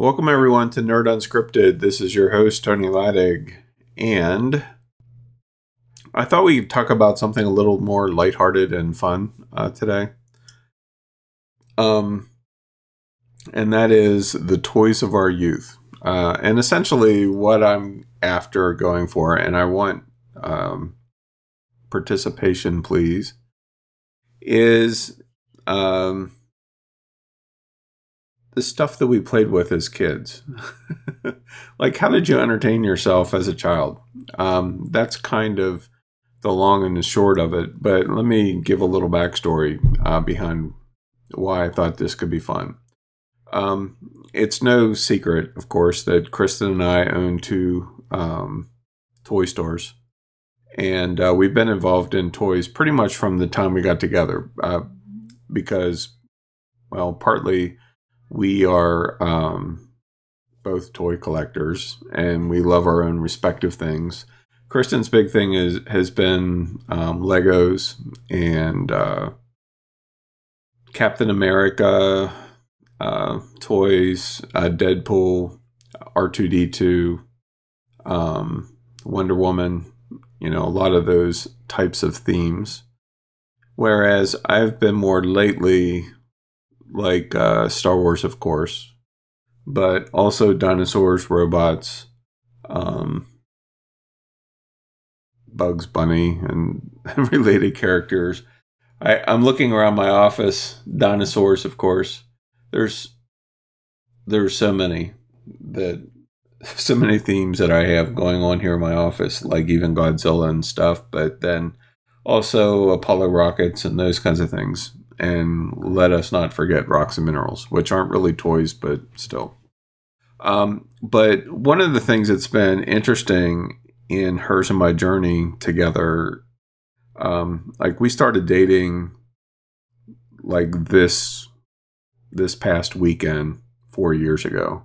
Welcome, everyone, to Nerd Unscripted. This is your host, Tony Laddig. And I thought we'd talk about something a little more lighthearted and fun uh, today. Um, and that is the toys of our youth. Uh, and essentially, what I'm after going for, and I want um, participation, please, is um, the stuff that we played with as kids. like, how did you entertain yourself as a child? Um, that's kind of the long and the short of it. But let me give a little backstory uh, behind why I thought this could be fun. Um, it's no secret, of course, that Kristen and I own two um, toy stores. And uh, we've been involved in toys pretty much from the time we got together uh, because, well, partly we are um, both toy collectors and we love our own respective things. Kristen's big thing is has been um, Legos and uh, Captain America uh, toys, uh, Deadpool, R two D two, um, Wonder Woman. You know, a lot of those types of themes. Whereas I've been more lately like uh, Star Wars, of course, but also dinosaurs, robots, um, Bugs Bunny, and related characters. I, I'm looking around my office. Dinosaurs, of course. There's there's so many that so many themes that I have going on here in my office, like even Godzilla and stuff, but then also Apollo rockets and those kinds of things and let us not forget rocks and minerals, which aren't really toys, but still. Um, but one of the things that's been interesting in hers and my journey together, um, like we started dating like this this past weekend four years ago,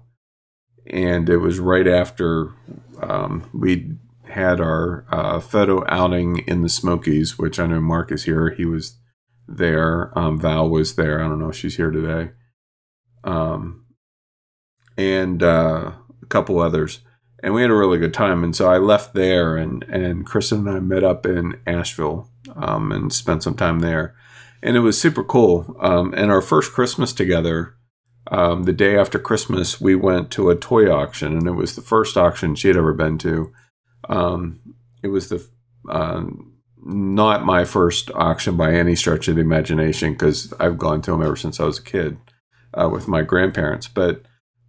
and it was right after um, we had our uh, photo outing in the Smokies, which I know Mark is here. He was there. Um, Val was there. I don't know if she's here today. Um, and uh, a couple others. And we had a really good time. And so I left there, and, and Kristen and I met up in Asheville um, and spent some time there. And it was super cool. Um, and our first Christmas together, um, the day after Christmas, we went to a toy auction, and it was the first auction she had ever been to. Um, it was the uh, not my first auction by any stretch of the imagination because I've gone to them ever since I was a kid uh, with my grandparents. But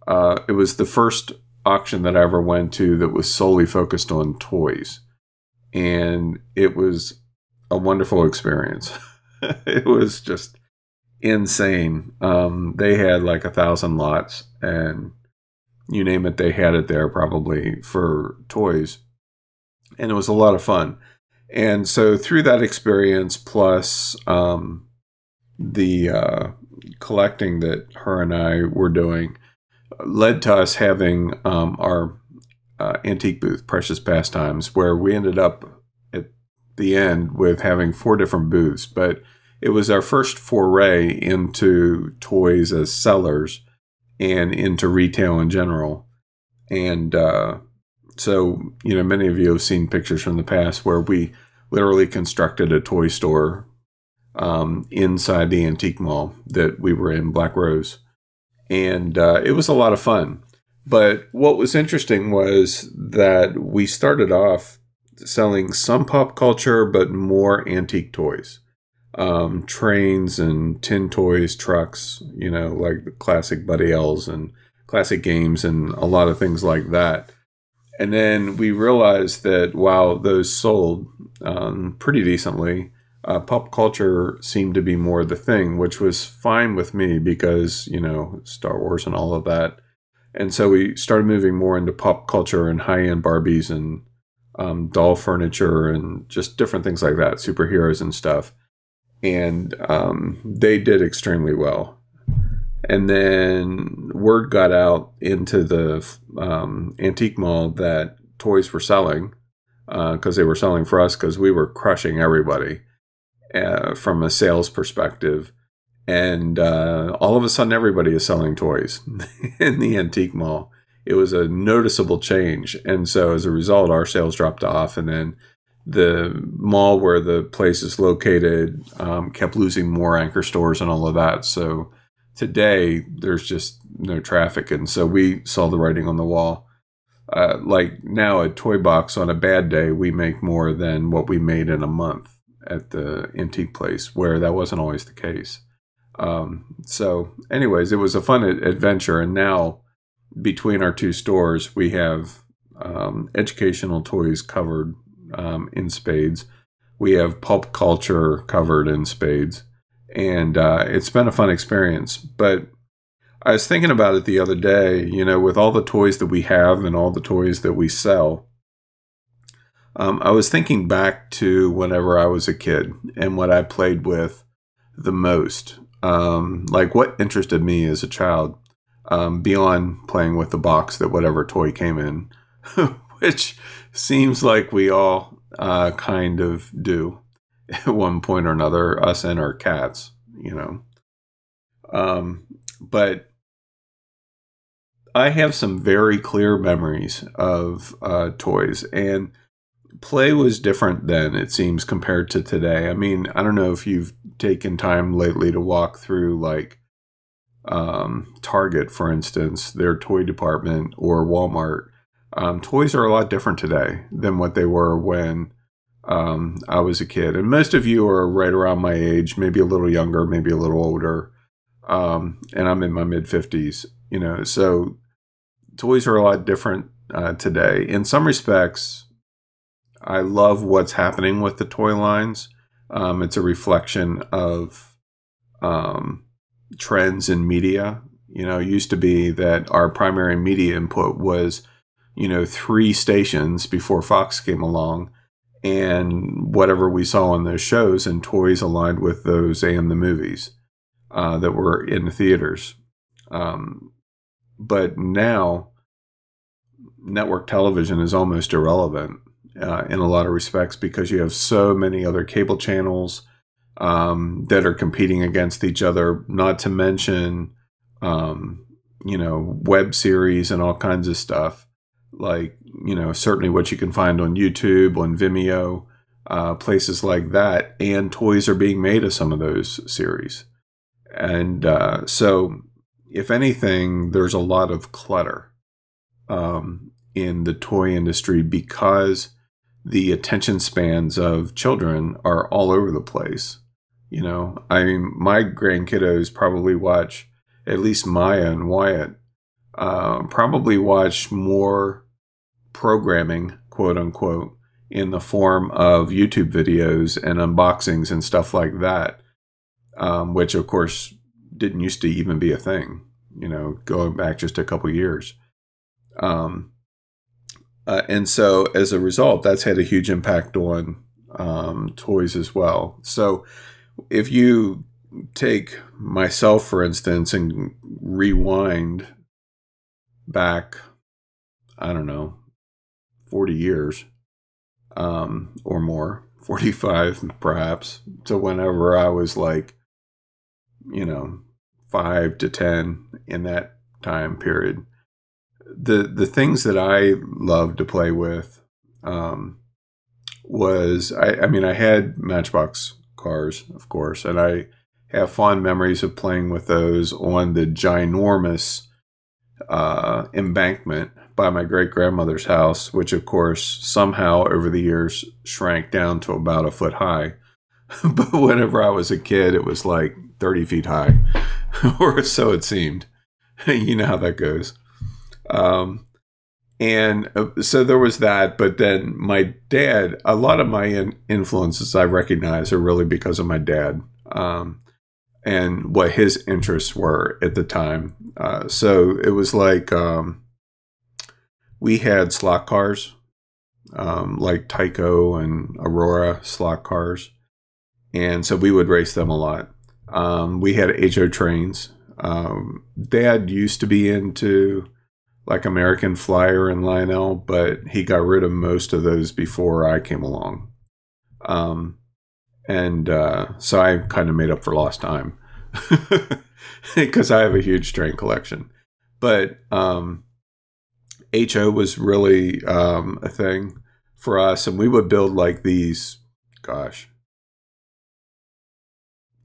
uh, it was the first auction that I ever went to that was solely focused on toys. And it was a wonderful experience. it was just insane. Um, they had like a thousand lots, and you name it, they had it there probably for toys. And it was a lot of fun and so through that experience, plus um, the uh, collecting that her and I were doing, led to us having um, our uh, antique booth, Precious Pastimes, where we ended up at the end with having four different booths. But it was our first foray into toys as sellers and into retail in general. And uh, so, you know, many of you have seen pictures from the past where we literally constructed a toy store um, inside the antique mall that we were in, Black Rose. And uh, it was a lot of fun. But what was interesting was that we started off selling some pop culture, but more antique toys. Um, trains and tin toys, trucks, you know, like the classic Buddy L's and classic games and a lot of things like that. And then we realized that while those sold um, pretty decently, uh, pop culture seemed to be more the thing, which was fine with me because, you know, Star Wars and all of that. And so we started moving more into pop culture and high end Barbies and um, doll furniture and just different things like that, superheroes and stuff. And um, they did extremely well and then word got out into the um, antique mall that toys were selling because uh, they were selling for us because we were crushing everybody uh, from a sales perspective and uh, all of a sudden everybody is selling toys in the antique mall. It was a noticeable change, and so as a result, our sales dropped off, and then the mall where the place is located um, kept losing more anchor stores and all of that. So today there's just no traffic, and so we saw the writing on the wall. Uh, like now, a toy box on a bad day, we make more than what we made in a month at the antique place, where that wasn't always the case. Um, so, anyways, it was a fun adventure, and now between our two stores, we have um, educational toys covered um, in spades. We have pop culture covered in spades, and uh, it's been a fun experience. But I was thinking about it the other day. You know, with all the toys that we have and all the toys that we sell, um, I was thinking back to whenever I was a kid and what I played with the most. Um, like what interested me as a child, um, beyond playing with the box that whatever toy came in, which seems like we all uh, kind of do at one point or another, us and our cats, you know. Um, but I have some very clear memories of uh, toys, and play was different then, it seems, compared to today. I mean, I don't know if you've taken time lately to walk through like um, Target, for instance, their toy department, or Walmart. Um, toys are a lot different today than what they were when um, I was a kid. And most of you are right around my age, maybe a little younger, maybe a little older. Um, and I'm in my mid 50s, you know, so toys are a lot different uh, today. In some respects, I love what's happening with the toy lines. Um, it's a reflection of um, trends in media. You know, used to be that our primary media input was, you know, three stations before Fox came along, and whatever we saw on those shows and toys aligned with those and the movies uh, that were in the theaters. Um, but now, network television is almost irrelevant uh, in a lot of respects because you have so many other cable channels um, that are competing against each other. Not to mention, um, you know, web series and all kinds of stuff. Like you know, certainly what you can find on YouTube, on Vimeo, uh, places like that, and toys are being made of some of those series. And uh, so, if anything, there's a lot of clutter um, in the toy industry because the attention spans of children are all over the place. You know, I mean, my grandkiddos probably watch at least Maya and Wyatt uh, probably watch more programming, quote unquote, in the form of YouTube videos and unboxings and stuff like that, um, which of course didn't used to even be a thing. You know, going back just a couple years. Um, uh, and so as a result, that's had a huge impact on um, toys as well. So if you take myself, for instance, and rewind back, I don't know, 40 years um, or more, 45 perhaps, to whenever I was like, you know, five to 10 in that time period. The the things that I loved to play with um, was I, I mean I had Matchbox cars, of course, and I have fond memories of playing with those on the ginormous uh, embankment by my great grandmother's house, which of course somehow over the years shrank down to about a foot high. but whenever I was a kid, it was like 30 feet high, or so it seemed. you know how that goes. Um, and uh, so there was that. But then my dad, a lot of my in- influences I recognize are really because of my dad um, and what his interests were at the time. Uh, so it was like um, we had slot cars, um, like Tyco and Aurora slot cars. And so we would race them a lot. Um, we had HO trains. Um, Dad used to be into like American Flyer and Lionel, but he got rid of most of those before I came along. Um, and uh, so I kind of made up for lost time. because I have a huge train collection. But um, HO was really um, a thing for us, and we would build like these, gosh,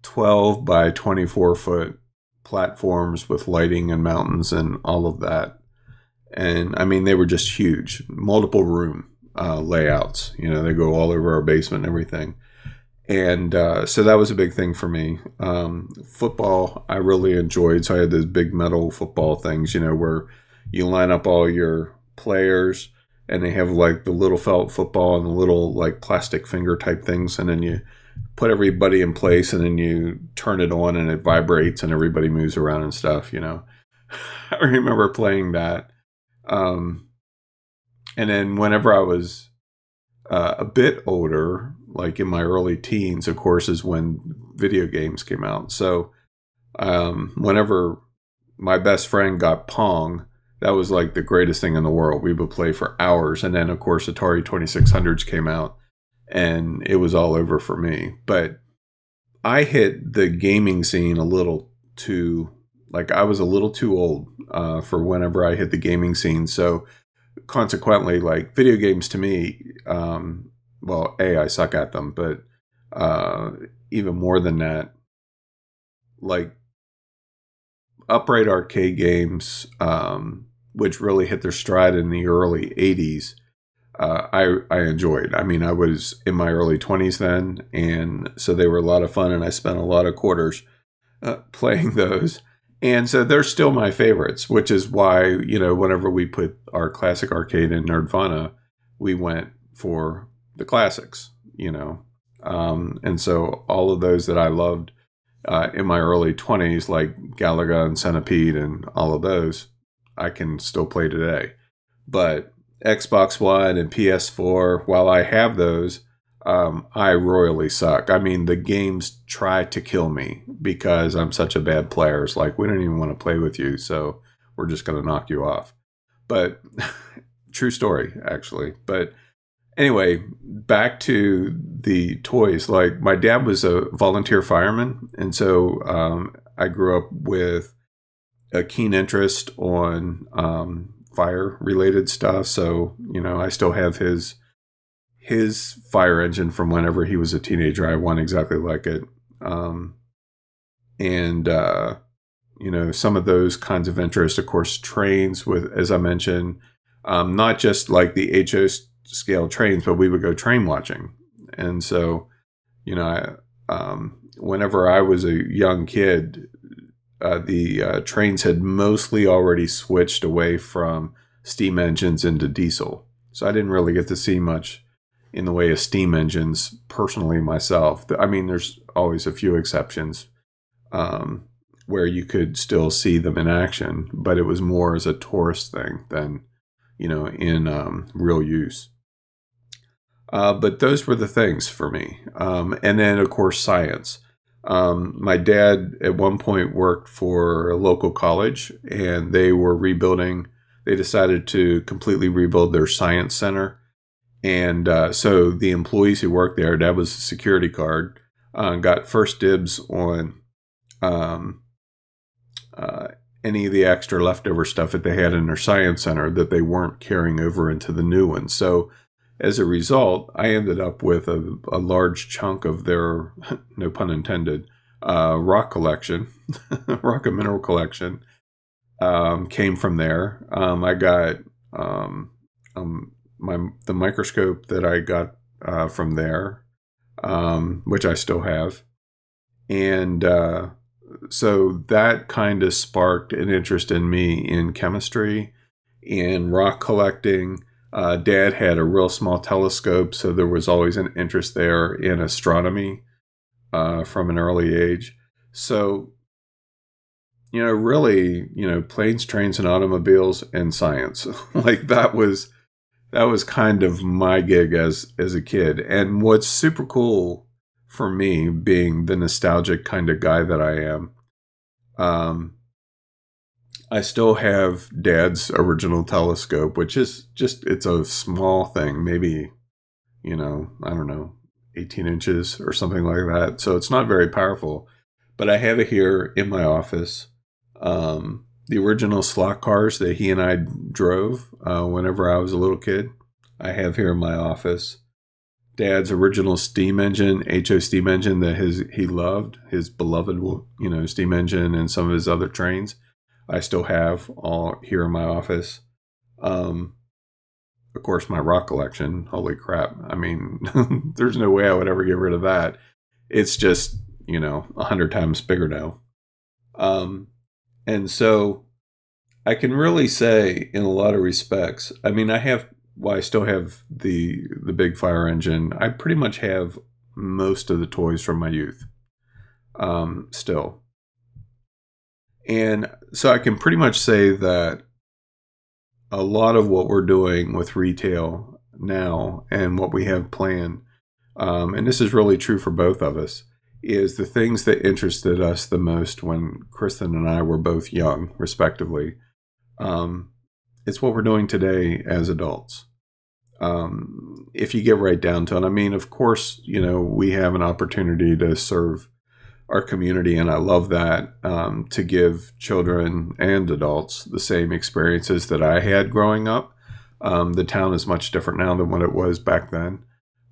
12 by 24 foot platforms with lighting and mountains and all of that. And I mean, they were just huge, multiple room uh, layouts. You know, they go all over our basement and everything. And uh, so that was a big thing for me. Um, football, I really enjoyed. So I had those big metal football things, you know, where you line up all your players and they have like the little felt football and the little like plastic finger type things. And then you put everybody in place and then you turn it on and it vibrates and everybody moves around and stuff, you know. I remember playing that. Um, and then whenever I was uh, a bit older, like in my early teens, of course, is when video games came out. So um, whenever my best friend got Pong, that was like the greatest thing in the world. We would play for hours. And then, of course, Atari 2600s came out and it was all over for me. But I hit the gaming scene a little too, like, I was a little too old uh, for whenever I hit the gaming scene. So, consequently, like, video games to me, um, well, A, I suck at them, but uh, even more than that, like, upright arcade games, um, which really hit their stride in the early 80s uh, I I enjoyed. I mean, I was in my early twenties then, and so they were a lot of fun, and I spent a lot of quarters uh, playing those. And so they're still my favorites, which is why you know whenever we put our classic arcade in Nerdvana, we went for the classics. You know, um, and so all of those that I loved uh, in my early twenties, like Galaga and Centipede, and all of those, I can still play today. But Xbox One and PS4, while I have those, um, I royally suck. I mean, the games try to kill me because I'm such a bad player. It's like, we don't even want to play with you, so we're just going to knock you off. But true story, actually. But anyway, back to the toys. Like, my dad was a volunteer fireman, and so um, I grew up with a keen interest on um, fire related stuff. So, you know, I still have his his fire engine from whenever he was a teenager. I want exactly like it. Um, and uh, you know, some of those kinds of interests, of course, trains with, as I mentioned, um, not just like the HO scale trains, but we would go train watching. And so, you know, I, um, whenever I was a young kid, uh, the uh, trains had mostly already switched away from steam engines into diesel. So I didn't really get to see much in the way of steam engines personally myself. I mean, there's always a few exceptions um, where you could still see them in action, but it was more as a tourist thing than, you know, in um, real use. Uh, but those were the things for me. Um, and then, of course, science. Um, my dad at one point worked for a local college and they were rebuilding, they decided to completely rebuild their science center. And uh, so the employees who worked there, that was a security card, uh, got first dibs on um, uh, any of the extra leftover stuff that they had in their science center that they weren't carrying over into the new one. So as a result, I ended up with a, a large chunk of their, no pun intended, uh, rock collection, rock and mineral collection, um, came from there. Um, I got um, um my the microscope that I got uh, from there, um, which I still have, and uh, so that kind of sparked an interest in me in chemistry, in rock collecting uh, Dad had a real small telescope, so there was always an interest there in astronomy uh, from an early age. So, you know, really, you know, planes, trains, and automobiles and science. like that was that was kind of my gig as as a kid. And what's super cool for me, being the nostalgic kind of guy that I am, um, I still have dad's original telescope, which is just, it's a small thing, maybe, you know, I don't know, 18 inches or something like that. So it's not very powerful. but I have it here in my office. Um, the original slot cars that he and I drove uh, whenever I was a little kid, I have here in my office. Dad's original steam engine, HO steam engine that his he loved, his beloved, you know, steam engine and some of his other trains, I still have all here in my office. Um, of course, my rock collection. Holy crap! I mean, there's no way I would ever get rid of that. It's just you know a hundred times bigger now. Um, and so I can really say, in a lot of respects, I mean, I have. Well, I still have the the big fire engine. I pretty much have most of the toys from my youth. Um, still, and so I can pretty much say that a lot of what we're doing with retail now and what we have planned, um, and this is really true for both of us, is the things that interested us the most when Kristen and I were both young, respectively. Um, it's what we're doing today as adults. Um, if you get right down to it, I mean, of course, you know, we have an opportunity to serve our community, and I love that um, to give children and adults the same experiences that I had growing up. Um, the town is much different now than what it was back then,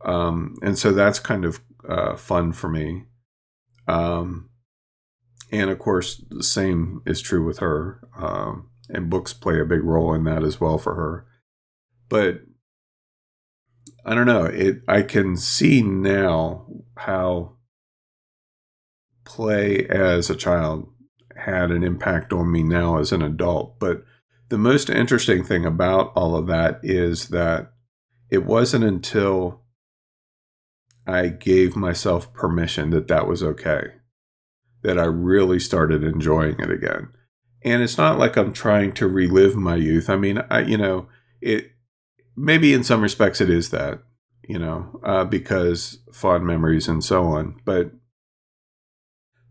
um, and so that's kind of uh, fun for me. Um, and of course, the same is true with her. And books play a big role in that as well for her. But I don't know. It I can see now how play as a child had an impact on me now as an adult. But the most interesting thing about all of that is that it wasn't until I gave myself permission that that was okay, that I really started enjoying it again. And it's not like I'm trying to relive my youth. I mean, I, you know, it maybe in some respects it is that, you know, uh, because fond memories and so on. But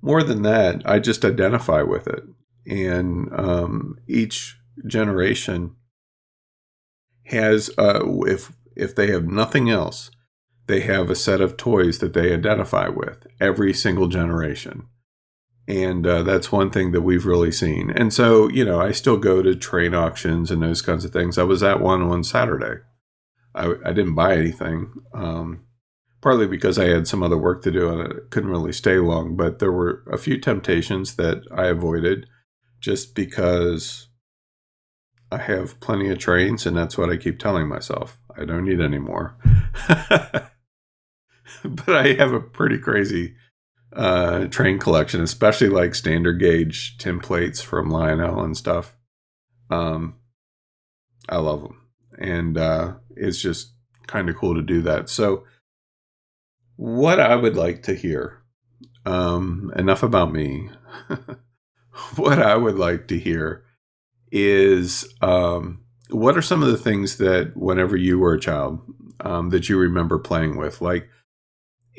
more than that, I just identify with it. And um, each generation has, uh, if if they have nothing else, they have a set of toys that they identify with every single generation. And uh, that's one thing that we've really seen. And so, you know, I still go to train auctions and those kinds of things. I was at one on Saturday. I, I didn't buy anything, um, partly because I had some other work to do and I couldn't really stay long. But there were a few temptations that I avoided just because I have plenty of trains, and that's what I keep telling myself. I don't need any more. but I have a pretty crazy uh, train collection, especially like standard gauge tinplates from Lionel and stuff. Um, I love them, and uh, it's just kind of cool to do that. So, what I would like to hear, um, enough about me. what I would like to hear is um, what are some of the things that whenever you were a child um, that you remember playing with, like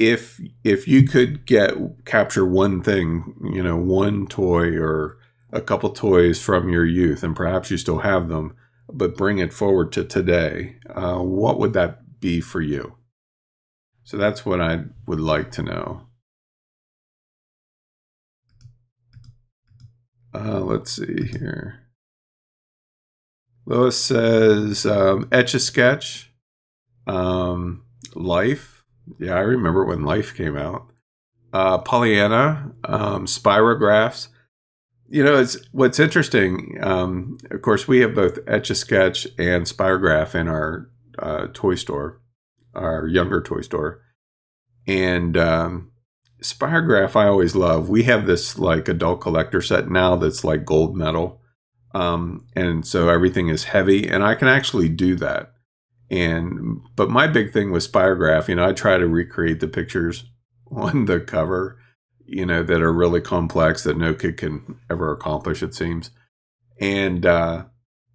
if if you could get capture one thing, you know, one toy or a couple toys from your youth, and perhaps you still have them, but bring it forward to today, uh, what would that be for you? So that's what I would like to know. Uh, let's see here. Lois says, um, etch a sketch, um, life, yeah, I remember when Life came out. Uh, Pollyanna, um, Spirographs. You know, it's what's interesting. Um, of course, we have both Etch a Sketch and Spirograph in our uh, toy store, our younger toy store, and um, Spirograph. I always love. We have this like adult collector set now that's like gold metal, um, and so everything is heavy, and I can actually do that. And but my big thing was Spirograph. You know, I try to recreate the pictures on the cover, you know, that are really complex that no kid can ever accomplish. It seems, and uh,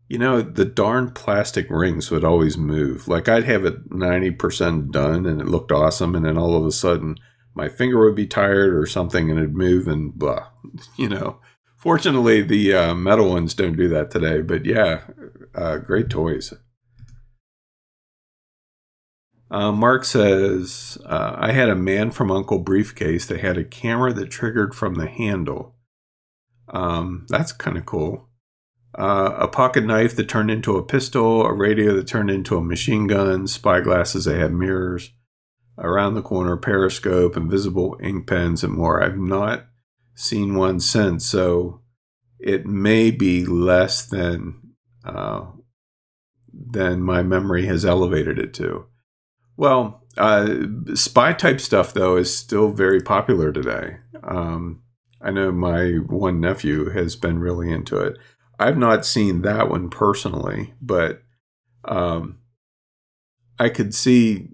you know, the darn plastic rings would always move. Like I'd have it ninety percent done, and it looked awesome, and then all of a sudden my finger would be tired or something, and it'd move, and blah, you know. Fortunately, the uh, metal ones don't do that today, but yeah, uh, great toys. Uh, Mark says, uh, I had a man from U.N.C.L.E. briefcase that had a camera that triggered from the handle. Um, that's kind of cool. Uh, a pocket knife that turned into a pistol, a radio that turned into a machine gun, spy glasses that had mirrors, around the corner, periscope, invisible ink pens, and more. I've not seen one since, so it may be less than uh, than my memory has elevated it to. Well, uh, spy type stuff though is still very popular today. Um, I know my one nephew has been really into it. I've not seen that one personally, but um, I could see,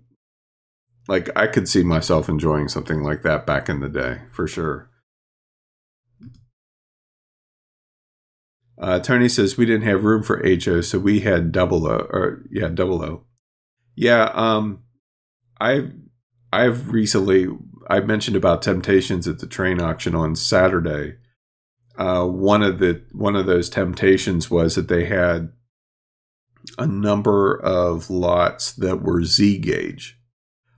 like, I could see myself enjoying something like that back in the day for sure. Uh, Tony says we didn't have room for HO, so we had double O, or yeah, double O. Yeah, um, I've I've recently I mentioned about Temptations at the train auction on Saturday. Uh, one of the one of those temptations was that they had a number of lots that were Z gauge,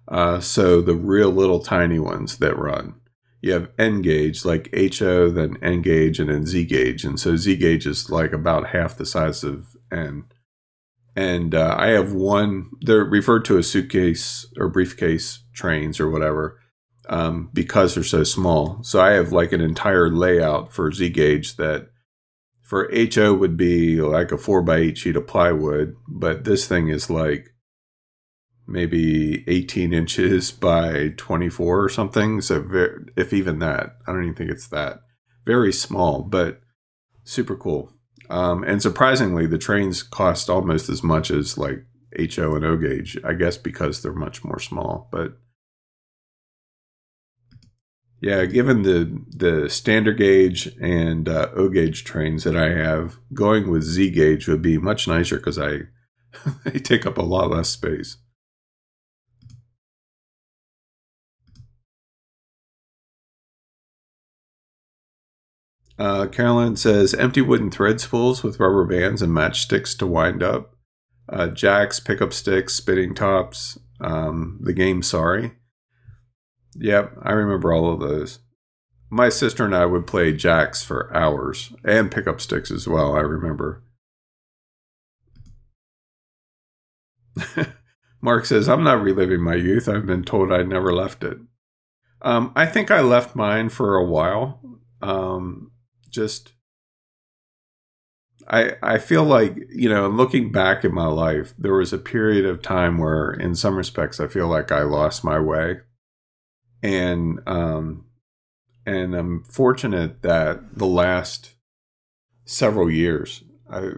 uh, so the real little tiny ones that run. You have N gauge like HO, then N gauge, and then Z gauge, and so Z gauge is like about half the size of N and uh, I have one. They're referred to as suitcase or briefcase trains or whatever um, because they're so small. So I have like an entire layout for Z gauge that for HO would be like a four by eight sheet of plywood, but this thing is like maybe 18 inches by 24 or something. So if even that, I don't even think it's that very small, but super cool. Um, and surprisingly, the trains cost almost as much as like HO and O gauge, I guess because they're much more small. But yeah, given the the standard gauge and uh, O gauge trains that I have, going with Z gauge would be much nicer because I they take up a lot less space. Uh, Carolyn says empty wooden thread spools with rubber bands and matchsticks to wind up. Uh, jacks, pickup sticks, spinning tops. Um, the game Sorry. Yep, I remember all of those. My sister and I would play jacks for hours and pickup sticks as well. I remember. Mark says, I'm not reliving my youth. I've been told I never left it. Um, I think I left mine for a while. Um, just I I feel like you know looking back at my life there was a period of time where in some respects I feel like I lost my way and um and I'm fortunate that the last several years I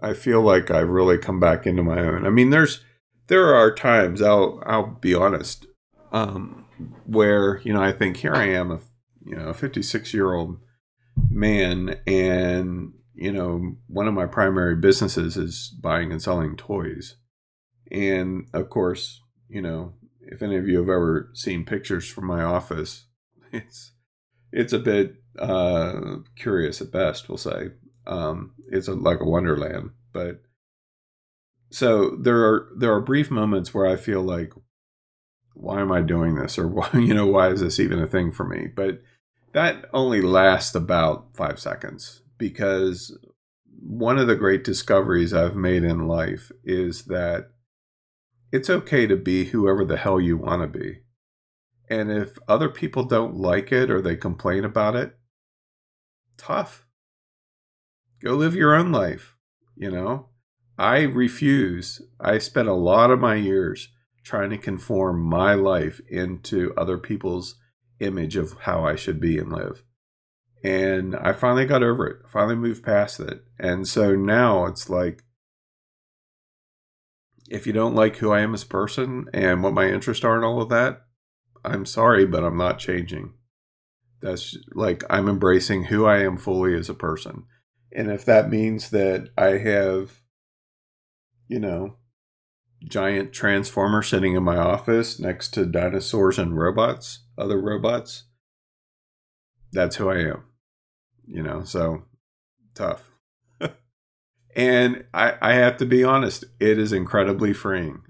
I feel like I've really come back into my own. I mean there's there are times I'll I'll be honest um where you know I think here I am a you know a 56 year old man and you know one of my primary businesses is buying and selling toys. And of course you know if any of you have ever seen pictures from my office it's it's a bit uh curious at best we'll say. Um it's a, like a wonderland but so there are there are brief moments where i feel like why am i doing this? or why you know why is this even a thing for me? But that only lasts about five seconds because one of the great discoveries I've made in life is that it's okay to be whoever the hell you want to be. And if other people don't like it or they complain about it, tough. Go live your own life, you know? I refuse. I spent a lot of my years trying to conform my life into other people's image of how I should be and live. And I finally got over it, finally moved past it. And so now it's like, if you don't like who I am as a person and what my interests are and all of that, I'm sorry, but I'm not changing. That's like I'm embracing who I am fully as a person. And if that means that I have, you know, giant transformer sitting in my office next to dinosaurs and robots, other robots. That's who I am. You know, so tough. and I, I have to be honest, it is incredibly freeing.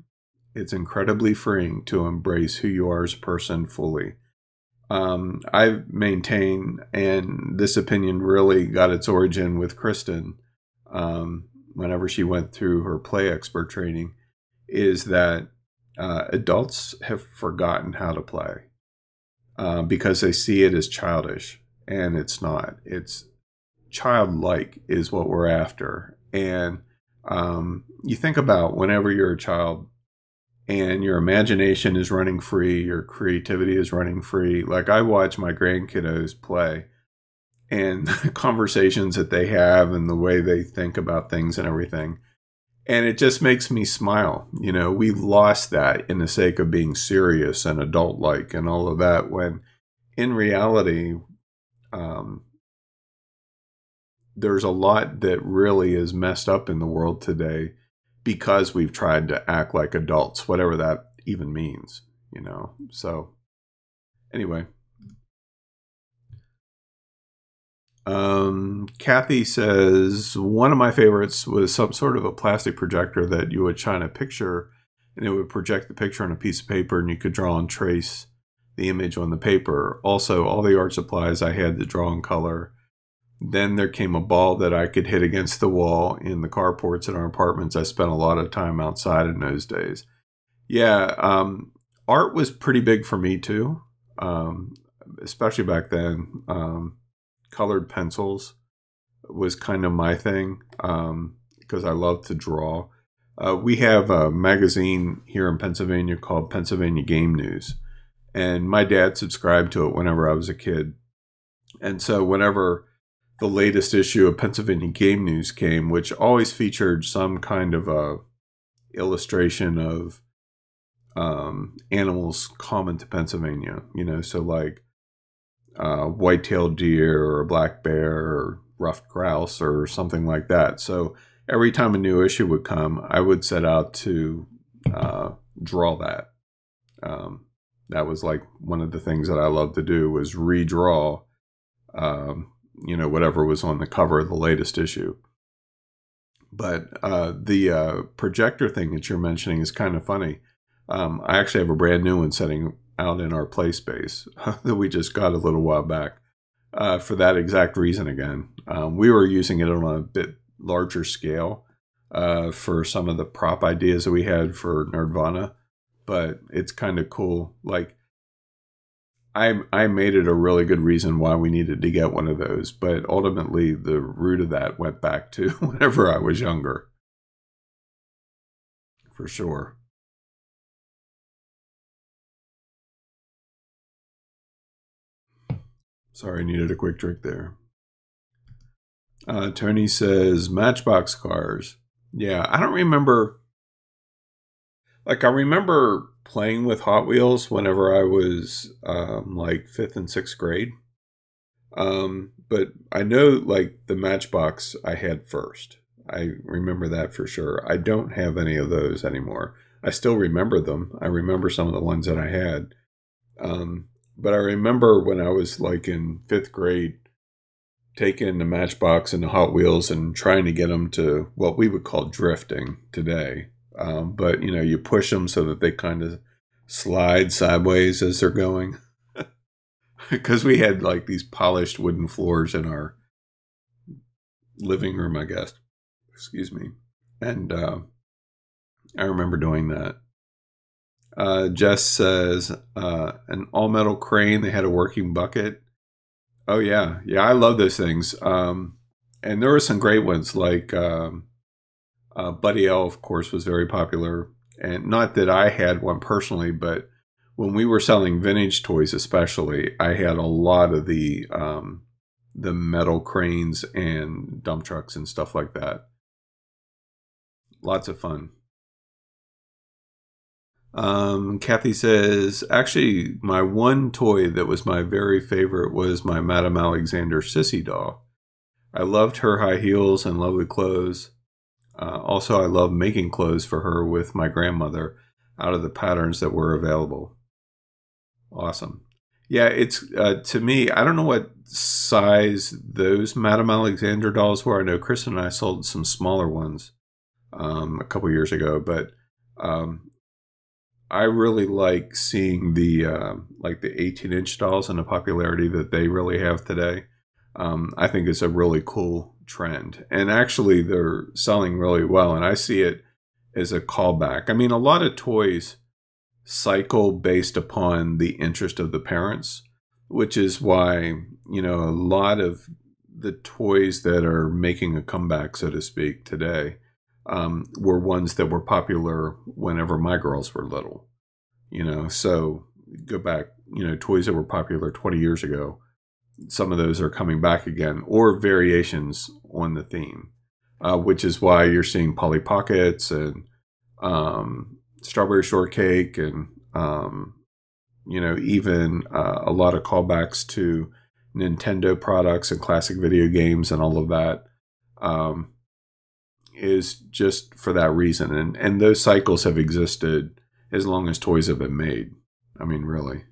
It's incredibly freeing to embrace who you are as a person fully. Um, I maintain, and this opinion really got its origin with Kristen um, whenever she went through her play expert training, is that uh, adults have forgotten how to play uh, because they see it as childish, and it's not. It's childlike is what we're after, and um, you think about whenever you're a child and your imagination is running free, your creativity is running free. Like I watch my grandkiddos play and the conversations that they have and the way they think about things and everything. And it just makes me smile. You know, we lost that in the sake of being serious and adult like and all of that when in reality, um, there's a lot that really is messed up in the world today because we've tried to act like adults, whatever that even means, you know. So, anyway. Um, Kathy says one of my favorites was some sort of a plastic projector that you would shine a picture and it would project the picture on a piece of paper and you could draw and trace the image on the paper. Also, all the art supplies I had to draw in color then there came a ball that I could hit against the wall in the carports in our apartments. I spent a lot of time outside in those days. Yeah, um, art was pretty big for me too, um, especially back then. Um, colored pencils was kind of my thing because um, I love to draw. Uh, we have a magazine here in Pennsylvania called Pennsylvania Game News, and my dad subscribed to it whenever I was a kid. And so, whenever the latest issue of Pennsylvania Game News came, which always featured some kind of a illustration of um, animals common to Pennsylvania. You know, so like uh, white-tailed deer or a black bear or ruffed grouse or something like that. So every time a new issue would come, I would set out to uh, draw that. Um, that was like one of the things that I loved to do was redraw um, you know whatever was on the cover of the latest issue. But uh, the uh, projector thing that you're mentioning is kind of funny. Um, I actually have a brand new one setting out in our play space that we just got a little while back uh, for that exact reason. Again, um, we were using it on a bit larger scale uh, for some of the prop ideas that we had for Nerdvana, but it's kind of cool. Like I I made it a really good reason why we needed to get one of those, but ultimately the root of that went back to whenever I was younger. For sure. Sorry, I needed a quick drink there. Uh, Tony says Matchbox cars. Yeah, I don't remember. Like, I remember playing with Hot Wheels whenever I was um, like fifth and sixth grade. Um, but I know like the Matchbox I had first. I remember that for sure. I don't have any of those anymore. I still remember them. I remember some of the ones that I had. Um, but I remember when I was like in fifth grade, taking the Matchbox and the Hot Wheels and trying to get them to what we would call drifting today. Um, but you know, you push them so that they kind of slide sideways as they're going. Because we had like these polished wooden floors in our living room, I guess. Excuse me. And uh, I remember doing that. Uh, Jess says uh, an all metal crane. They had a working bucket. Oh yeah, yeah. I love those things. Um, and there were some great ones like um, uh, Buddy L, of course, was very popular. And not that I had one personally, but when we were selling vintage toys, especially, I had a lot of the um, the metal cranes and dump trucks and stuff like that. Lots of fun. Um, Kathy says, actually, my one toy that was my very favorite was my Madame Alexander Cissy doll. I loved her high heels and lovely clothes. Uh, also, I love making clothes for her with my grandmother out of the patterns that were available. Awesome. Yeah, it's uh, to me, I don't know what size those Madame Alexander dolls were. I know Chris and I sold some smaller ones um, a couple years ago, but um, I really like seeing the uh, like the 18 inch dolls and the popularity that they really have today. Um, I think it's a really cool trend, and actually they're selling really well. And I see it as a callback. I mean, a lot of toys cycle based upon the interest of the parents, which is why you know a lot of the toys that are making a comeback, so to speak, today um, were ones that were popular whenever my girls were little. You know, so go back, you know, toys that were popular 20 years ago. Some of those are coming back again, or variations on the theme, uh, which is why you're seeing Polly Pockets and um, Strawberry Shortcake, and um, you know, even uh, a lot of callbacks to Nintendo products and classic video games and all of that. Um, is just for that reason. And and those cycles have existed as long as toys have been made. I mean, really.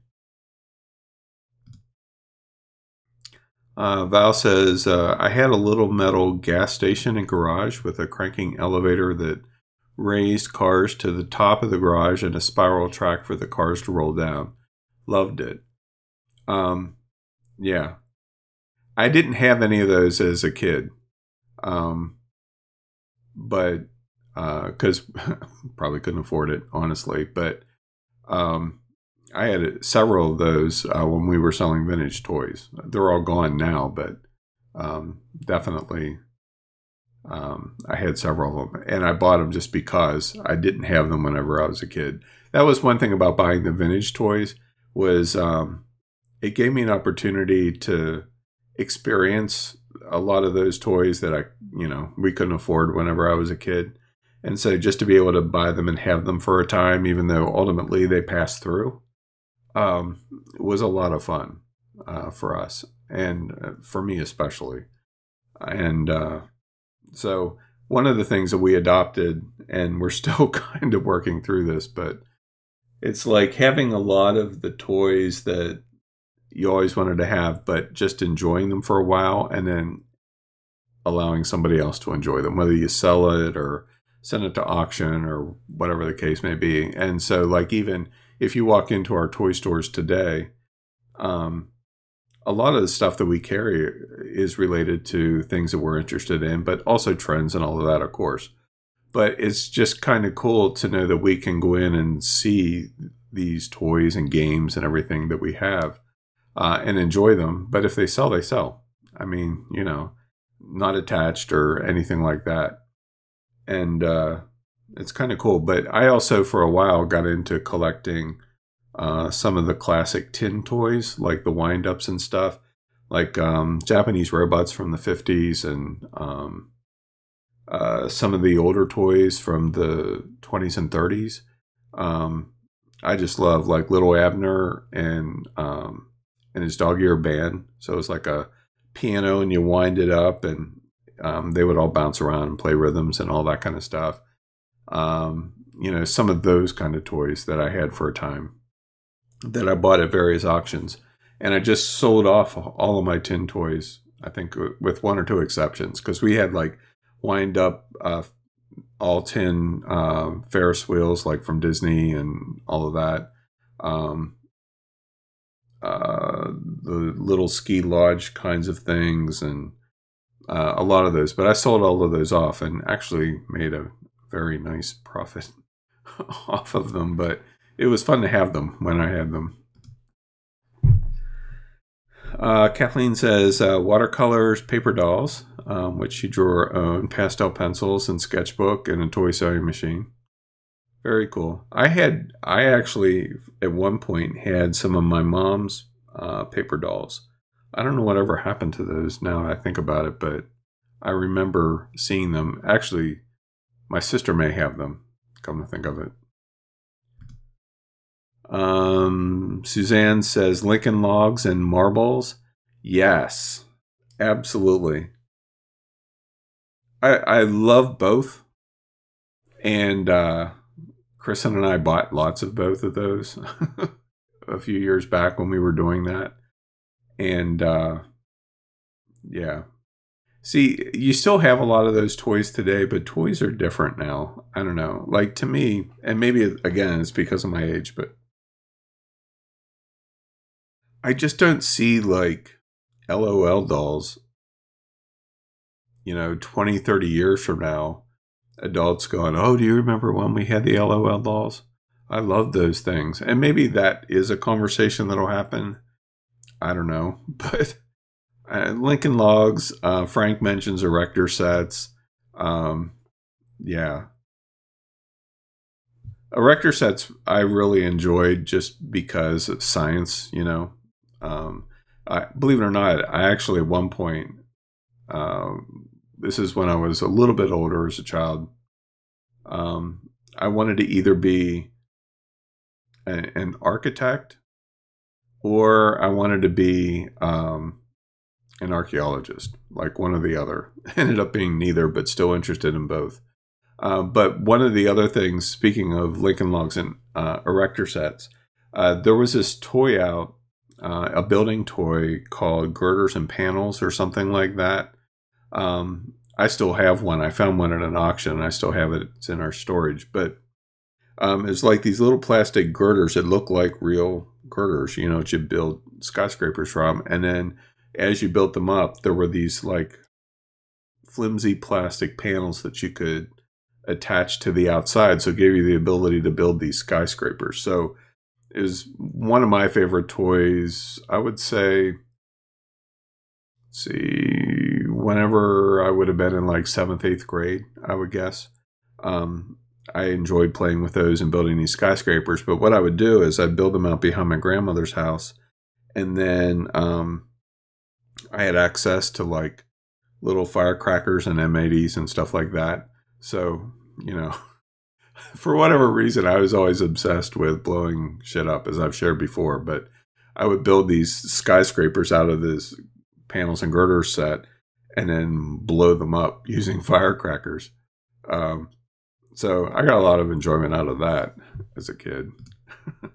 Uh, Val says, uh, I had a little metal gas station and garage with a cranking elevator that raised cars to the top of the garage and a spiral track for the cars to roll down. Loved it. Um, yeah. I didn't have any of those as a kid. Um, but because uh, probably couldn't afford it, honestly. But um, I had several of those uh, when we were selling vintage toys. They're all gone now, but um, definitely um, I had several of them, and I bought them just because I didn't have them whenever I was a kid. That was one thing about buying the vintage toys was um, it gave me an opportunity to experience a lot of those toys that I, you know, we couldn't afford whenever I was a kid. And so just to be able to buy them and have them for a time, even though ultimately they passed through, um, was a lot of fun uh, for us and uh, for me especially. And uh, so one of the things that we adopted, and we're still kind of working through this, but it's like having a lot of the toys that you always wanted to have, but just enjoying them for a while and then allowing somebody else to enjoy them, whether you sell it or send it to auction or whatever the case may be. And so, like, even if you walk into our toy stores today, um, a lot of the stuff that we carry is related to things that we're interested in, but also trends and all of that, of course. But it's just kind of cool to know that we can go in and see these toys and games and everything that we have uh, and enjoy them. But if they sell, they sell. I mean, you know, not attached or anything like that. And uh, it's kind of cool. But I also, for a while, got into collecting uh, some of the classic tin toys, like the wind ups and stuff, like um, Japanese robots from the 50s and um, uh, some of the older toys from the 20s and 30s. Um, I just love like Little Abner and um, and his dog ear band. So it's like a piano and you wind it up and um, they would all bounce around and play rhythms and all that kind of stuff. Um, you know, some of those kind of toys that I had for a time that I bought at various auctions. And I just sold off all of my tin toys, I think, with one or two exceptions, because we had like wind up uh, all tin uh, Ferris wheels, like from Disney and all of that. Um, uh, the little ski lodge kinds of things, and uh, a lot of those. But I sold all of those off and actually made a very nice profit off of them. But it was fun to have them when I had them. Uh, Kathleen says uh, watercolors, paper dolls, um, which she drew her own, pastel pencils, and sketchbook, and a toy sewing machine. Very cool. I had I actually at one point had some of my mom's uh, paper dolls. I don't know whatever happened to those now I think about it, but I remember seeing them. Actually, my sister may have them. Come to think of it. Um, Suzanne says Lincoln Logs and marbles. Yes, absolutely. I I love both, and uh, Kristen and I bought lots of both of those a few years back when we were doing that. And uh, yeah. See, you still have a lot of those toys today, but toys are different now. I don't know. Like to me, and maybe again, it's because of my age, but I just don't see like LOL dolls, you know, 20, 30 years from now, adults going, Oh, do you remember when we had the LOL dolls? I love those things. And maybe that is a conversation that'll happen. I don't know. But uh, Lincoln Logs, uh, Frank mentions erector sets. Um, yeah. Erector sets I really enjoyed just because of science, you know. Um, I, believe it or not, I actually at one point, um, this is when I was a little bit older as a child. Um, I wanted to either be a, an architect or I wanted to be um, an archaeologist, like one or the other. Ended up being neither, but still interested in both. Uh, but one of the other things, speaking of Lincoln Logs and uh, erector sets, uh, there was this toy out, uh, a building toy called Girders and Panels or something like that. Um, I still have one. I found one at an auction and I still have it. It's in our storage. But um, it's like these little plastic girders that look like real girders, you know, that you build skyscrapers from. And then as you built them up, there were these like flimsy plastic panels that you could attach to the outside. So it gave you the ability to build these skyscrapers. So it was one of my favorite toys. I would say, see, whenever I would have been in like seventh, eighth grade, I would guess. Um, I enjoyed playing with those and building these skyscrapers. But what I would do is I'd build them out behind my grandmother's house. And then um, I had access to like little firecrackers and M80s and stuff like that. So, you know, for whatever reason, I was always obsessed with blowing shit up, as I've shared before. But I would build these skyscrapers out of this panels and girders set and then blow them up using firecrackers. Um, so I got a lot of enjoyment out of that as a kid.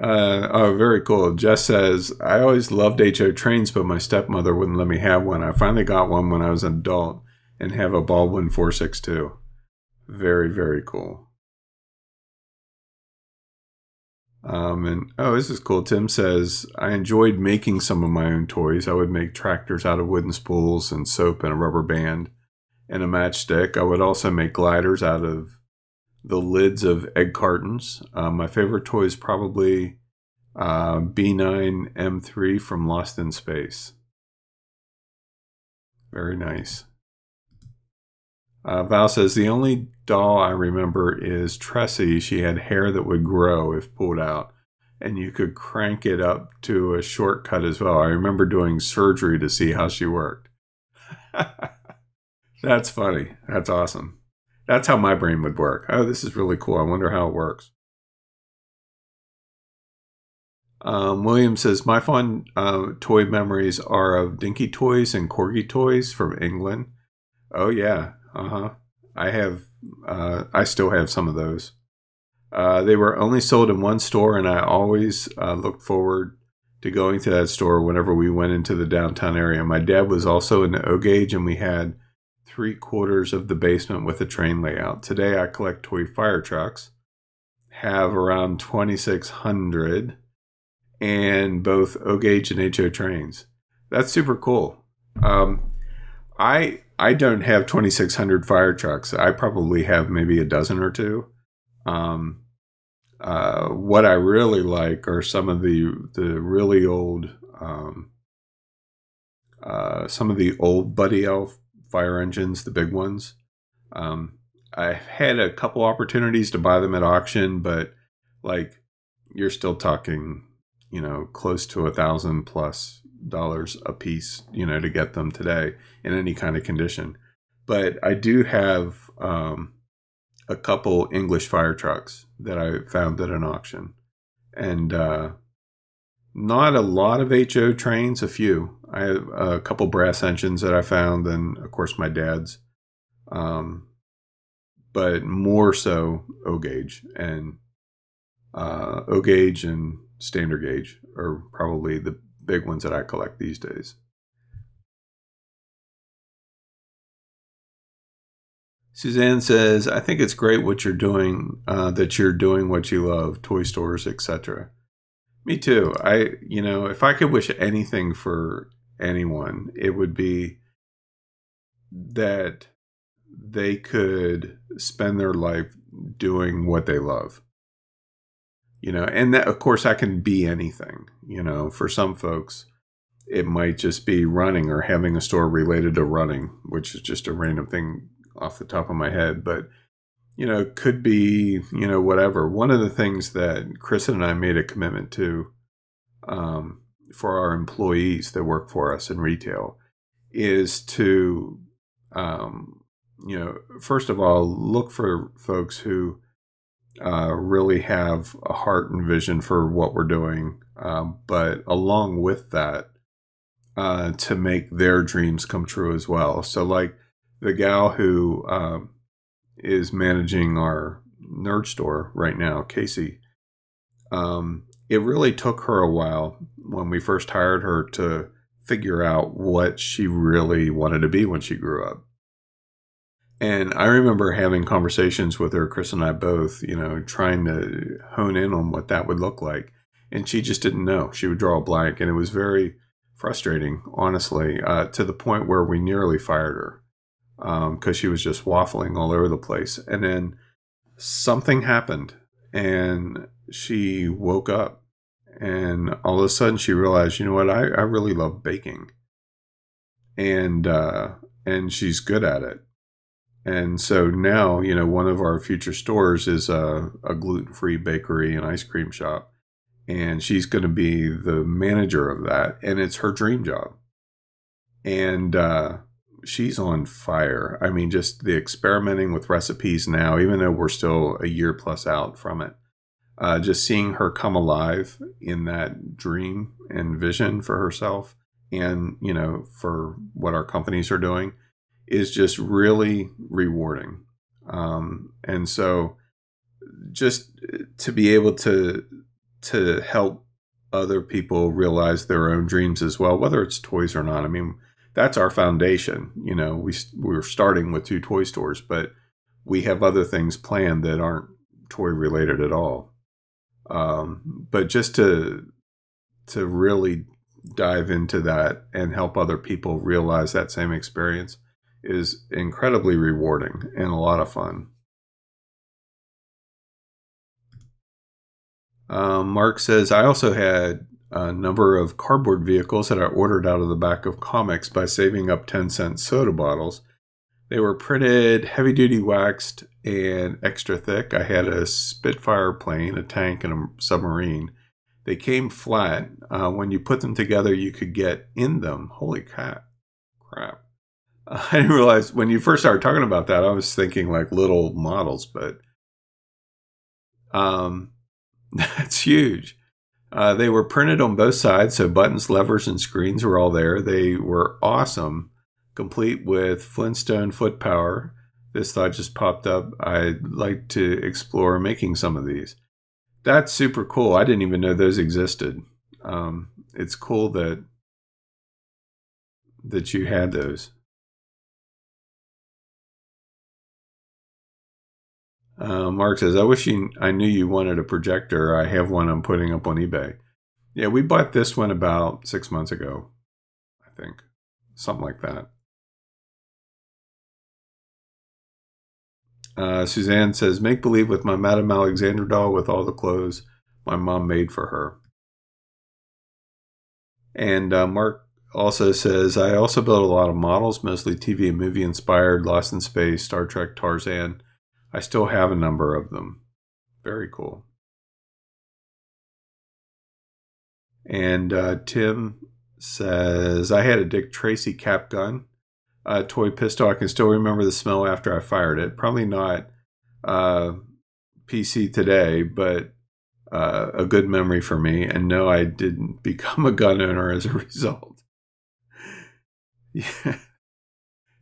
Uh, oh, very cool. Jess says, I always loved HO trains, but my stepmother wouldn't let me have one. I finally got one when I was an adult and have a Baldwin 462. Very, very cool. Um, and oh, this is cool. Tim says, I enjoyed making some of my own toys. I would make tractors out of wooden spools and soap and a rubber band and a matchstick. I would also make gliders out of the lids of egg cartons. Uh, my favorite toy is probably uh, B9 M3 from Lost in Space. Very nice. Uh, Val says the only doll I remember is Tressy. She had hair that would grow if pulled out, and you could crank it up to a shortcut as well. I remember doing surgery to see how she worked. That's funny. That's awesome. That's how my brain would work. Oh, this is really cool. I wonder how it works. Um, William says, My fond uh, toy memories are of Dinky Toys and Corgi Toys from England. Oh, yeah. Uh huh. I have, uh, I still have some of those. Uh, they were only sold in one store, and I always uh, looked forward to going to that store whenever we went into the downtown area. My dad was also in the O gauge, and we had three quarters of the basement with a train layout. Today I collect toy fire trucks, have around 2,600, and both O gauge and HO trains. That's super cool. Um, I I don't have 2,600 fire trucks. I probably have maybe a dozen or two. Um, uh, what I really like are some of the the really old, um, uh, some of the old Buddy L fire engines, the big ones. Um, I had a couple opportunities to buy them at auction, but like you're still talking, you know, close to a thousand plus dollars a piece, you know, to get them today in any kind of condition. But I do have um, a couple English fire trucks that I found at an auction, and uh, not a lot of HO trains, a few. I have a couple brass engines that I found, and of course my dad's. Um, but more so O gauge and uh, O gauge and standard gauge are probably the big ones that I collect these days. Suzanne says, "I think it's great what you're doing. Uh, that you're doing what you love, toy stores, etc." Me too. I, you know, if I could wish anything for anyone, it would be that they could spend their life doing what they love. You know, and that, of course, that can be anything. You know, for some folks, it might just be running or having a store related to running, which is just a random thing off the top of my head. But, you know, could be, you know, whatever. One of the things that Kristen and I made a commitment to um, for our employees that work for us in retail is to um, you know, first of all, look for folks who uh, really have a heart and vision for what we're doing, um, but along with that, uh, to make their dreams come true as well. So, like the gal who um, is managing our nerd store right now, Casey. Um, it really took her a while when we first hired her to figure out what she really wanted to be when she grew up. And I remember having conversations with her, Chris and I both, you know, trying to hone in on what that would look like. And she just didn't know. She would draw a blank. And it was very frustrating, honestly, uh, to the point where we nearly fired her because um, she was just waffling all over the place. And then something happened and she woke up. And all of a sudden she realized, you know what, I, I really love baking. And, uh, and she's good at it and so now, you know, one of our future stores is a, a gluten free bakery and ice cream shop. And she's going to be the manager of that. And it's her dream job. And uh, she's on fire. I mean, just the experimenting with recipes now, even though we're still a year plus out from it, uh, just seeing her come alive in that dream and vision for herself and, you know, for what our companies are doing is just really rewarding. Um, and so just to be able to to help other people realize their own dreams as well, whether it's toys or not. I mean, that's our foundation. You know, we we're starting with two toy stores, but we have other things planned that aren't toy related at all. Um, but just to to really dive into that and help other people realize that same experience is incredibly rewarding and a lot of fun. Um, Mark says, I also had a number of cardboard vehicles that I ordered out of the back of comics by saving up 10 cent soda bottles. They were printed heavy duty waxed and extra thick. I had a Spitfire plane, a tank, and a submarine. They came flat. Uh, when you put them together, you could get in them. Holy cat, crap. I didn't realize when you first started talking about that, I was thinking like little models, but um, that's huge. Uh, they were printed on both sides, so buttons, levers, and screens were all there. They were awesome, complete with Flintstone foot power. This thought just popped up. I'd like to explore making some of these. That's super cool. I didn't even know those existed. Um, it's cool that that you had those. Uh, Mark says, "I wish you, I knew you wanted a projector. I have one. I'm putting up on eBay. Yeah, we bought this one about six months ago, I think, something like that." Uh, Suzanne says, "Make believe with my Madame Alexander doll with all the clothes my mom made for her." And uh, Mark also says, "I also built a lot of models, mostly TV and movie inspired, Lost in Space, Star Trek, Tarzan." I still have a number of them. Very cool. And uh, Tim says, I had a Dick Tracy cap gun, a toy pistol. I can still remember the smell after I fired it. Probably not uh, PC today, but uh, a good memory for me. And no, I didn't become a gun owner as a result. yeah.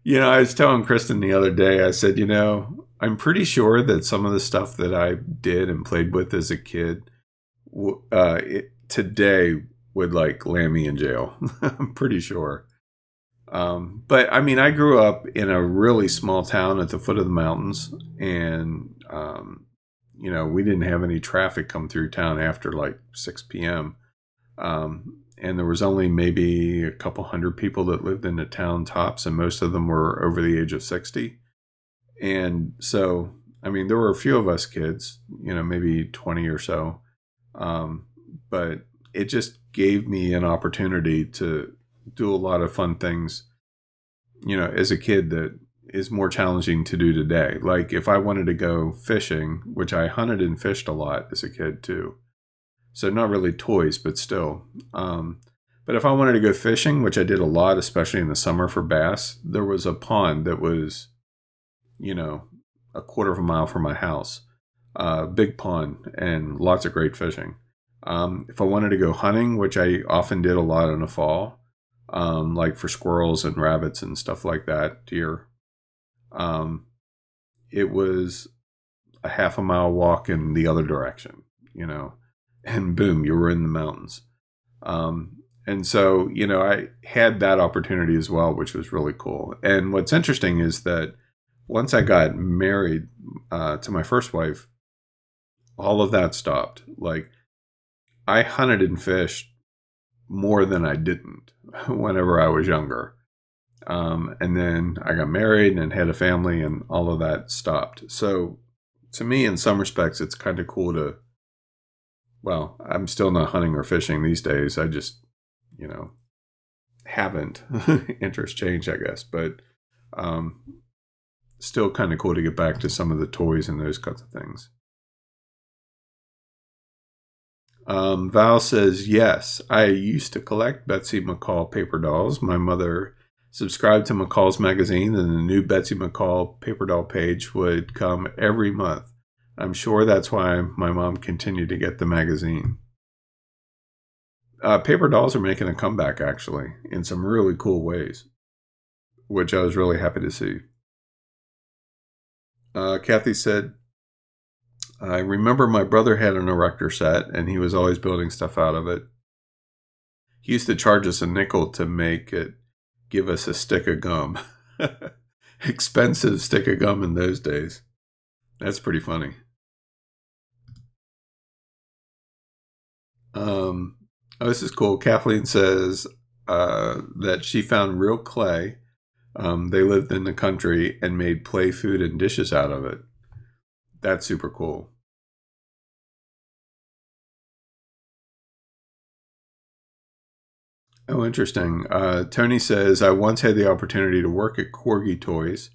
You know, I was telling Kristen the other day, I said, you know, I'm pretty sure that some of the stuff that I did and played with as a kid uh, it, today would like land me in jail. I'm pretty sure. Um, but I mean, I grew up in a really small town at the foot of the mountains, and um, you know, we didn't have any traffic come through town after like 6 p.m. Um, and there was only maybe a couple hundred people that lived in the town tops, and most of them were over the age of 60. And so, I mean, there were a few of us kids, you know, maybe 20 or so. Um, but it just gave me an opportunity to do a lot of fun things, you know, as a kid that is more challenging to do today. Like if I wanted to go fishing, which I hunted and fished a lot as a kid too. So not really toys, but still. Um, but if I wanted to go fishing, which I did a lot, especially in the summer for bass, there was a pond that was, you know, a quarter of a mile from my house, uh, big pond, and lots of great fishing. Um, if I wanted to go hunting, which I often did a lot in the fall, um, like for squirrels and rabbits and stuff like that, deer, um, it was a half a mile walk in the other direction, you know, and boom, you were in the mountains. Um, and so, you know, I had that opportunity as well, which was really cool. And what's interesting is that once I got married uh, to my first wife, all of that stopped. Like, I hunted and fished more than I didn't whenever I was younger. Um, and then I got married and had a family, and all of that stopped. So, to me, in some respects, it's kind of cool to. Well, I'm still not hunting or fishing these days. I just, you know, haven't. Interest change, I guess, but um, still kind of cool to get back to some of the toys and those kinds of things. Um, Val says, Yes, I used to collect Betsy McCall paper dolls. My mother subscribed to McCall's magazine, and the new Betsy McCall paper doll page would come every month. I'm sure that's why my mom continued to get the magazine. Uh, paper dolls are making a comeback, actually, in some really cool ways, which I was really happy to see. Uh, Kathy said, I remember my brother had an erector set and he was always building stuff out of it. He used to charge us a nickel to make it give us a stick of gum. Expensive stick of gum in those days. That's pretty funny. Um, oh, this is cool. Kathleen says uh, that she found real clay. Um, they lived in the country and made play food and dishes out of it. That's super cool. Oh, interesting. Uh, Tony says, I once had the opportunity to work at Corgi Toys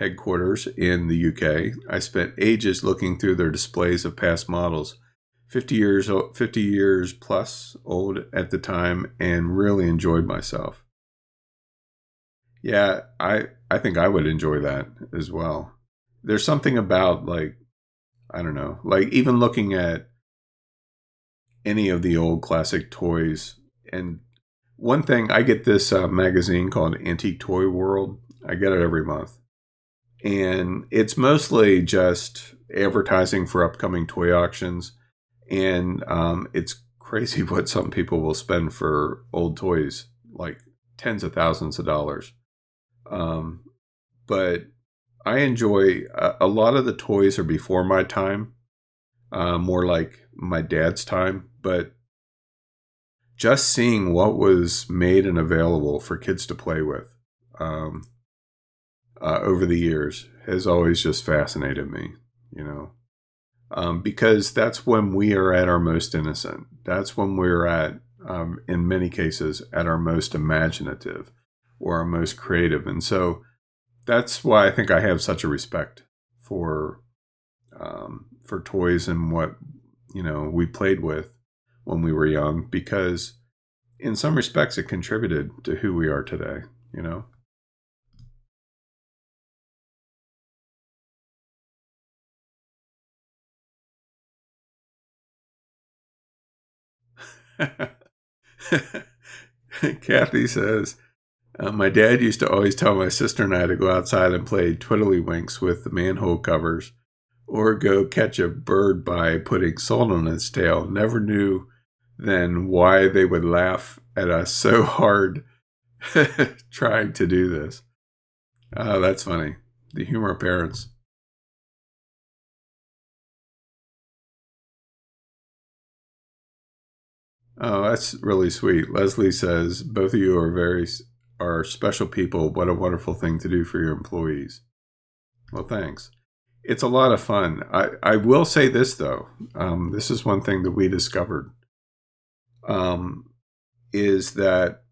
headquarters in the UK. I spent ages looking through their displays of past models, 50 years, 50 years plus old at the time, and really enjoyed myself. Yeah, I, I think I would enjoy that as well. There's something about like I don't know, like even looking at any of the old classic toys. And one thing, I get this uh, magazine called Antique Toy World. I get it every month. And it's mostly just advertising for upcoming toy auctions. And um, it's crazy what some people will spend for old toys, like tens of thousands of dollars. Um, but I enjoy a, a, lot of the toys are before my time, uh, more like my dad's time, but just seeing what was made and available for kids to play with um, uh, over the years has always just fascinated me, you know, um, because that's when we are at our most innocent. That's when we're at, um, in many cases, at our most imaginative or are most creative. And so, that's why I think I have such a respect for um, for toys and what you know we played with when we were young because in some respects it contributed to who we are today you know Kathy says uh, my dad used to always tell my sister and I to go outside and play twiddlywinks with the manhole covers or go catch a bird by putting salt on its tail. Never knew then why they would laugh at us so hard trying to do this. Oh, that's funny. The humor of parents. Oh, that's really sweet. Leslie says both of you are very are special people. What a wonderful thing to do for your employees. Well, thanks. It's a lot of fun. I, I will say this though. Um, this is one thing that we discovered. Um, is that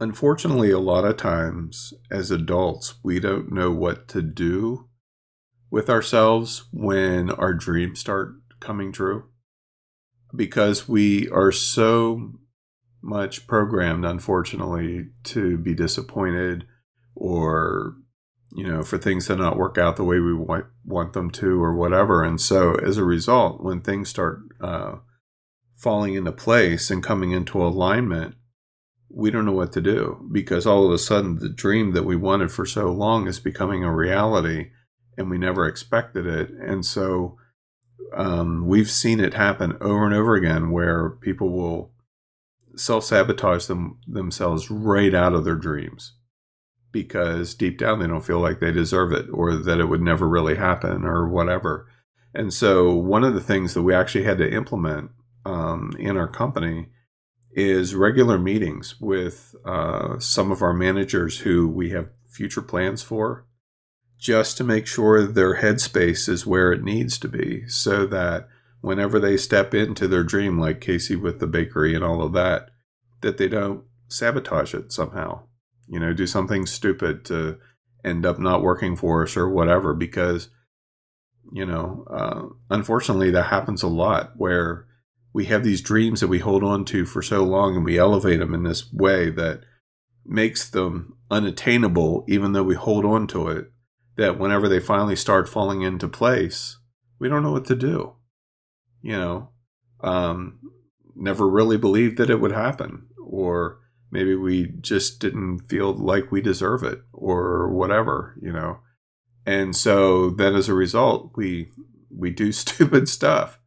unfortunately a lot of times as adults we don't know what to do with ourselves when our dreams start coming true because we are so much programmed, unfortunately, to be disappointed or, you know, for things to not work out the way we want, want them to or whatever. And so as a result, when things start uh, falling into place and coming into alignment, we don't know what to do because all of a sudden the dream that we wanted for so long is becoming a reality and we never expected it. And so um, we've seen it happen over and over again where people will self sabotage them themselves right out of their dreams because deep down they don't feel like they deserve it or that it would never really happen or whatever. And so, one of the things that we actually had to implement um, in our company is regular meetings with uh, some of our managers who we have future plans for just to make sure their headspace is where it needs to be so that whenever they step into their dream, like Casey with the bakery and all of that, that they don't sabotage it somehow. You know, do something stupid to end up not working for us or whatever, because, you know, uh, unfortunately, that happens a lot where we have these dreams that we hold on to for so long and we elevate them in this way that makes them unattainable, even though we hold on to it that whenever they finally start falling into place, we don't know what to do. You know, um, never really believed that it would happen, or maybe we just didn't feel like we deserve it, or whatever, you know. And so then as a result, we we do stupid stuff,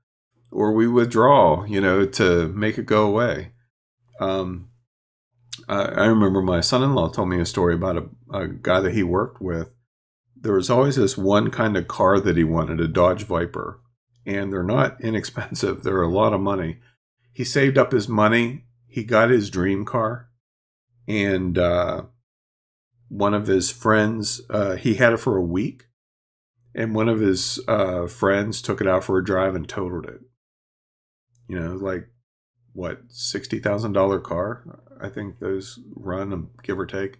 or we withdraw, you know, to make it go away. Um, I, I remember my son-in-law told me a story about a, a guy that he worked with there was always this one kind of car that he wanted, a Dodge Viper. And they're not inexpensive, they're a lot of money. He saved up his money, he got his dream car, and uh, one of his friends, uh, he had it for a week, and one of his uh, friends took it out for a drive and totaled it. You know, like what, $60,000 car? I think those run, give or take.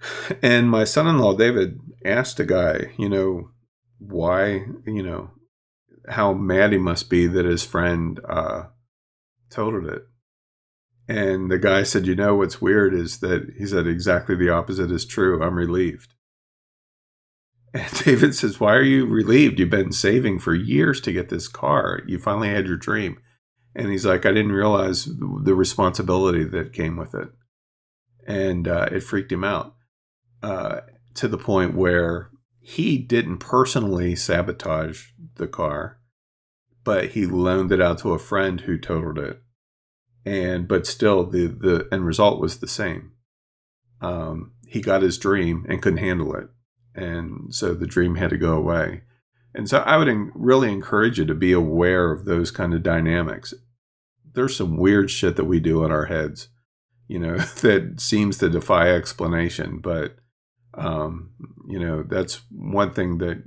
And my son in law, David, asked a guy, you know, why, you know, how mad he must be that his friend uh, totaled it. And the guy said, you know, what's weird is that he said exactly the opposite is true. I'm relieved. And David says, Why are you relieved? You've been saving for years to get this car. You finally had your dream. And he's like, I didn't realize the responsibility that came with it. And uh, it freaked him out uh, to the point where he didn't personally sabotage the car, but he loaned it out to a friend who totaled it. And but still, the the end result was the same. Um, he got his dream and couldn't handle it, and so the dream had to go away. And so I would really encourage you to be aware of those kind of dynamics. There's some weird shit that we do in our heads, you know, that seems to defy explanation, but um, you know, that's one thing that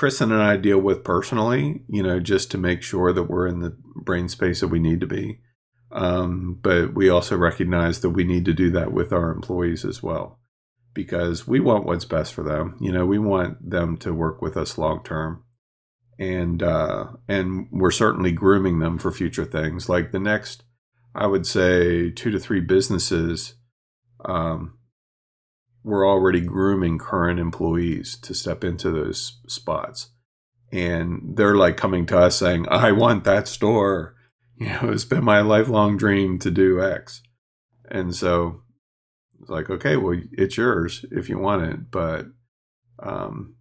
Kristen and I deal with personally, you know, just to make sure that we're in the brain space that we need to be. Um, but we also recognize that we need to do that with our employees as well because we want what's best for them. You know, we want them to work with us long term. And uh, and we're certainly grooming them for future things. Like the next, I would say, two to three businesses um, we're already grooming current employees to step into those spots. And they're like coming to us saying, I want that store. You know, it's been my lifelong dream to do X. And so it's like, okay, well, it's yours if you want it. But um,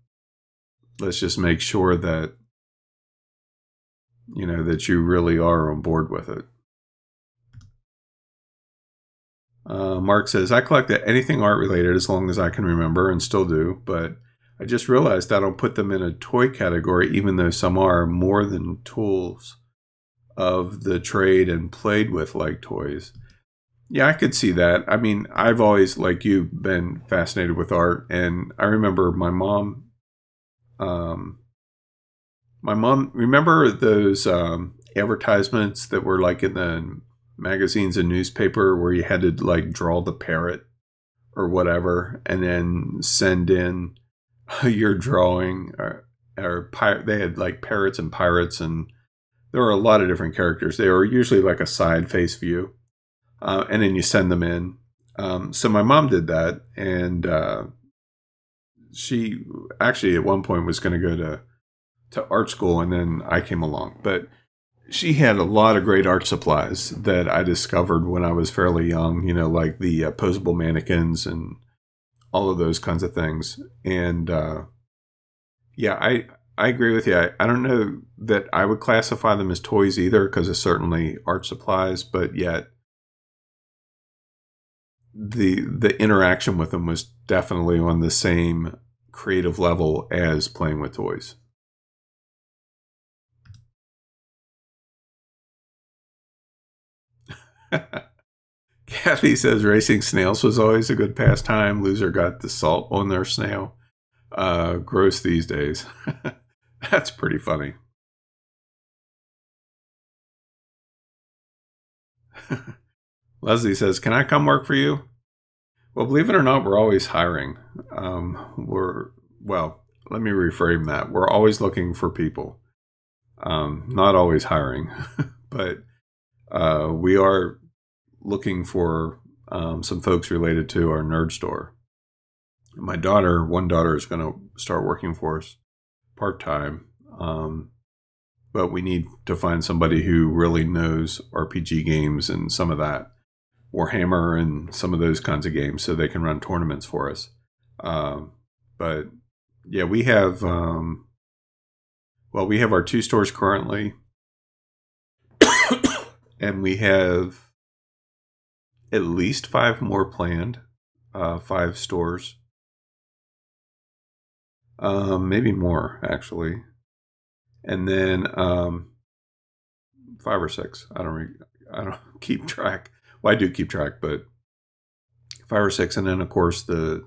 let's just make sure that you know, that you really are on board with it. Uh, Mark says, I collect anything art related as long as I can remember and still do, but I just realized I don't put them in a toy category, even though some are more than tools of the trade and played with like toys. Yeah, I could see that. I mean, I've always, like you, been fascinated with art, and I remember my mom. Um, my mom remember those um, advertisements that were like in the magazines and newspaper where you had to like draw the parrot or whatever, and then send in your drawing or, or pir- they had like parrots and pirates and there were a lot of different characters. They were usually like a side face view uh, and then you send them in. Um, so my mom did that, and uh, she actually at one point was going to go to to art school, and then I came along. But she had a lot of great art supplies that I discovered when I was fairly young. You know, like the uh, posable mannequins and all of those kinds of things. And uh, yeah, I I agree with you. I, I don't know that I would classify them as toys either because it's certainly art supplies, but yet the the interaction with them was definitely on the same creative level as playing with toys. Kathy says racing snails was always a good pastime. Loser got the salt on their snail. Uh, gross these days. That's pretty funny. Leslie says, "Can I come work for you?" Well, believe it or not, we're always hiring. Um, we're well. Let me reframe that. We're always looking for people. Um, not always hiring, but uh, we are looking for um, some folks related to our nerd store. My daughter, one daughter, is going to start working for us part time, um, but we need to find somebody who really knows RPG games and some of that. Warhammer and some of those kinds of games so they can run tournaments for us. Um, but yeah, we have, um, well, we have our two stores currently, and we have at least five more planned, uh, five stores. Um, maybe more actually, and then um, five or six. I don't. Re- I don't keep track well, I do keep track, but five or six, and then of course the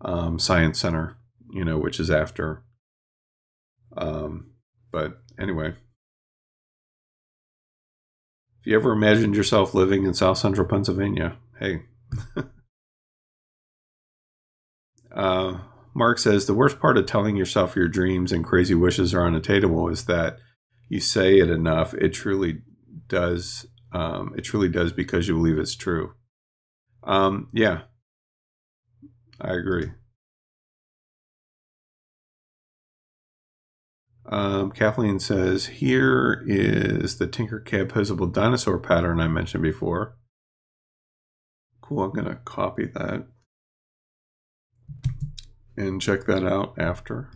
um, science center, you know, which is after. Um, but anyway, if you ever imagined yourself living in South Central Pennsylvania, hey. uh, Mark says the worst part of telling yourself your dreams and crazy wishes are unattainable is that you say it enough, it truly does um, it truly does because you believe it's true. Um, yeah, I agree. Um, Kathleen says, here is the Tinkercad posable dinosaur pattern I mentioned before. Cool, I'm going to copy that and check that out after.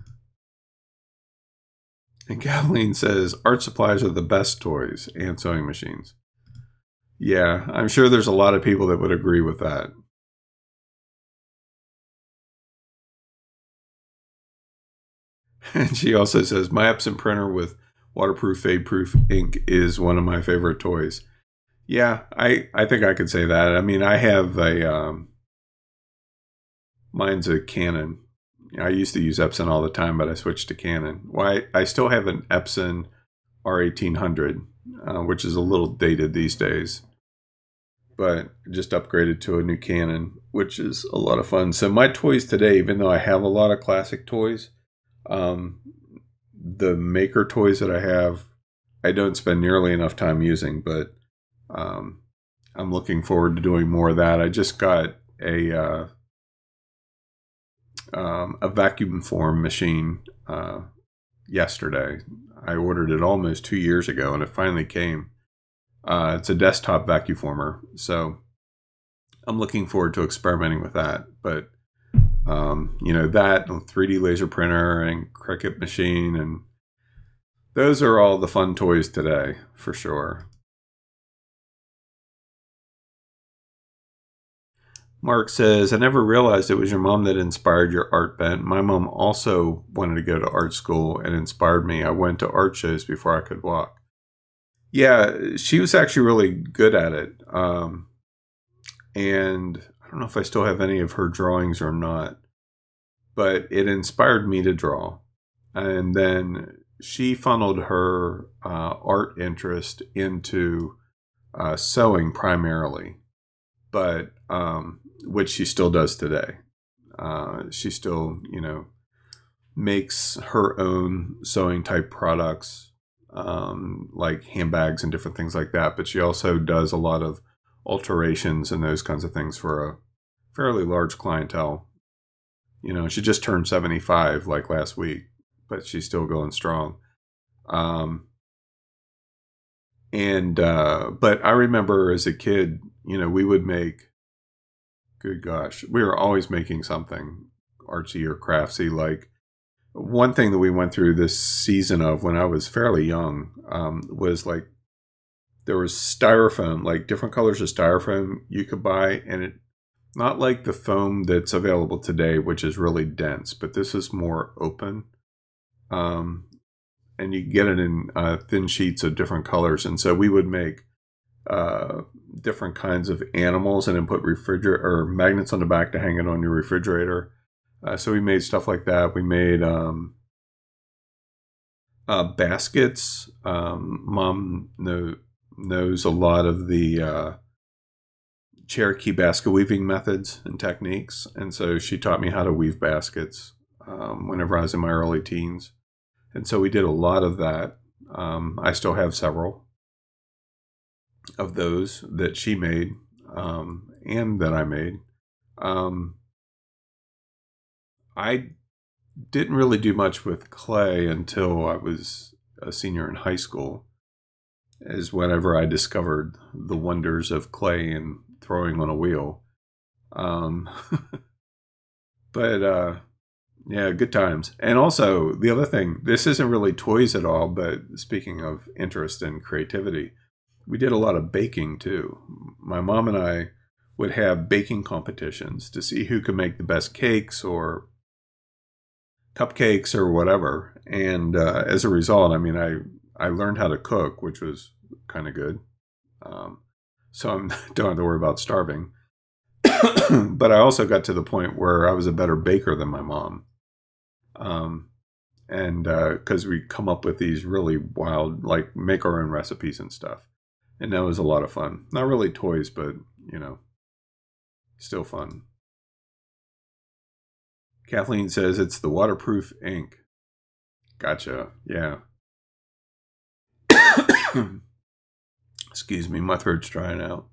And Kathleen says, art supplies are the best toys and sewing machines. Yeah, I'm sure there's a lot of people that would agree with that. And she also says, My Epson printer with waterproof, fade proof ink is one of my favorite toys. Yeah, I, I think I could say that. I mean, I have a, um, mine's a Canon. I used to use Epson all the time, but I switched to Canon. Why? I still have an Epson R1800, uh, which is a little dated these days but just upgraded to a new Canon, which is a lot of fun. So my toys today, even though I have a lot of classic toys, um, the maker toys that I have, I don't spend nearly enough time using, but um, I'm looking forward to doing more of that. I just got a uh, um, a vacuum form machine uh, yesterday. I ordered it almost two years ago, and it finally came. Uh, it's a desktop vacuum former, so I'm looking forward to experimenting with that. But um, you know that 3D laser printer and Cricut machine and those are all the fun toys today, for sure. Mark says, I never realized it was your mom that inspired your art bent. My mom also wanted to go to art school and inspired me. I went to art shows before I could walk. Yeah, she was actually really good at it. Um, and I don't know if I still have any of her drawings or not, but it inspired me to draw. And then she funneled her uh, art interest into uh, sewing primarily, but um, which she still does today. Uh, she still, you know, makes her own sewing type products, um, like handbags and different things like that. But she also does a lot of alterations and those kinds of things for a fairly large clientele. You know, she just turned 75 like last week, but she's still going strong. Um, and, uh, but I remember as a kid, you know, we would make Good gosh. We were always making something artsy or craftsy. Like one thing that we went through this season of when I was fairly young um, was like there was styrofoam, like different colors of styrofoam you could buy, and it not like the foam that's available today, which is really dense, but this is more open. Um, and you get it in uh, thin sheets of different colors. And so we would make uh, different kinds of animals and then put refrigerator or magnets on the back to hang it on your refrigerator. Uh, so we made stuff like that. We made um, uh, baskets. Um, Mom know, knows a lot of the uh, Cherokee basket weaving methods and techniques, and so she taught me how to weave baskets um, whenever I was in my early teens. And so we did a lot of that. Um, I still have several of those that she made um, and that I made. Um, I didn't really do much with clay until I was a senior in high school, is whenever I discovered the wonders of clay and throwing on a wheel. Um, but uh, yeah, good times. And also, the other thing, this isn't really toys at all, but speaking of interest and creativity, we did a lot of baking too. My mom and I would have baking competitions to see who could make the best cakes or cupcakes or whatever. And uh, as a result, I mean, I I learned how to cook, which was kind of good. Um, so I don't have to worry about starving. but I also got to the point where I was a better baker than my mom. Um, and because uh, we come up with these really wild, like make our own recipes and stuff and that was a lot of fun. Not really toys, but you know, still fun. Kathleen says it's the waterproof ink. Gotcha. Yeah. Excuse me, my throat's drying out.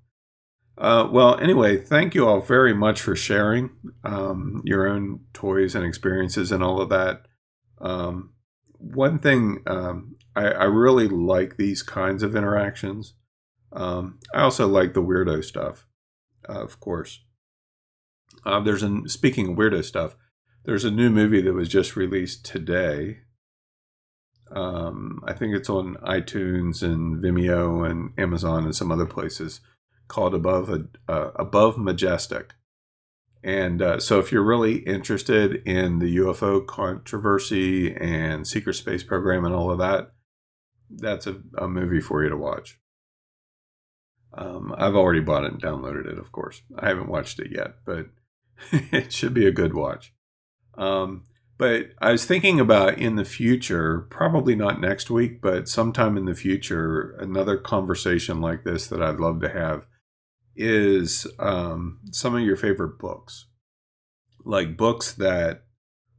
Uh, well, anyway, thank you all very much for sharing um, your own toys and experiences and all of that. Um, one thing um, I, I really like these kinds of interactions um, I also like the weirdo stuff, uh, of course. Uh, there's a speaking of weirdo stuff. There's a new movie that was just released today. Um, I think it's on iTunes and Vimeo and Amazon and some other places called Above uh, Above Majestic. And uh, so, if you're really interested in the UFO controversy and secret space program and all of that, that's a, a movie for you to watch. Um, I've already bought it and downloaded it, of course. I haven't watched it yet, but it should be a good watch. Um, but I was thinking about in the future, probably not next week, but sometime in the future, another conversation like this that I'd love to have is um, some of your favorite books, like books that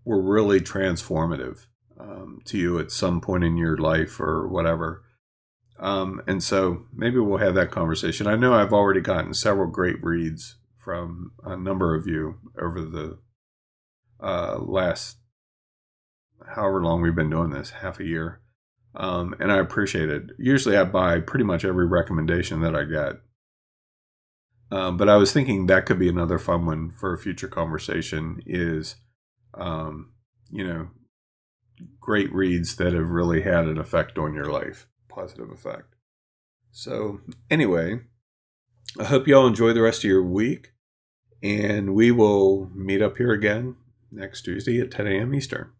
were really transformative um, to you at some point in your life or whatever. Um, and so maybe we'll have that conversation. I know I've already gotten several great reads from a number of you over the uh, last however long we've been doing this, half a year. Um, and I appreciate it. Usually I buy pretty much every recommendation that I get. Um, but I was thinking that could be another fun one for a future conversation is, um, you know, great reads that have really had an effect on your life, positive effect. So, anyway, I hope you all enjoy the rest of your week, and we will meet up here again next Tuesday at 10 a.m. Eastern.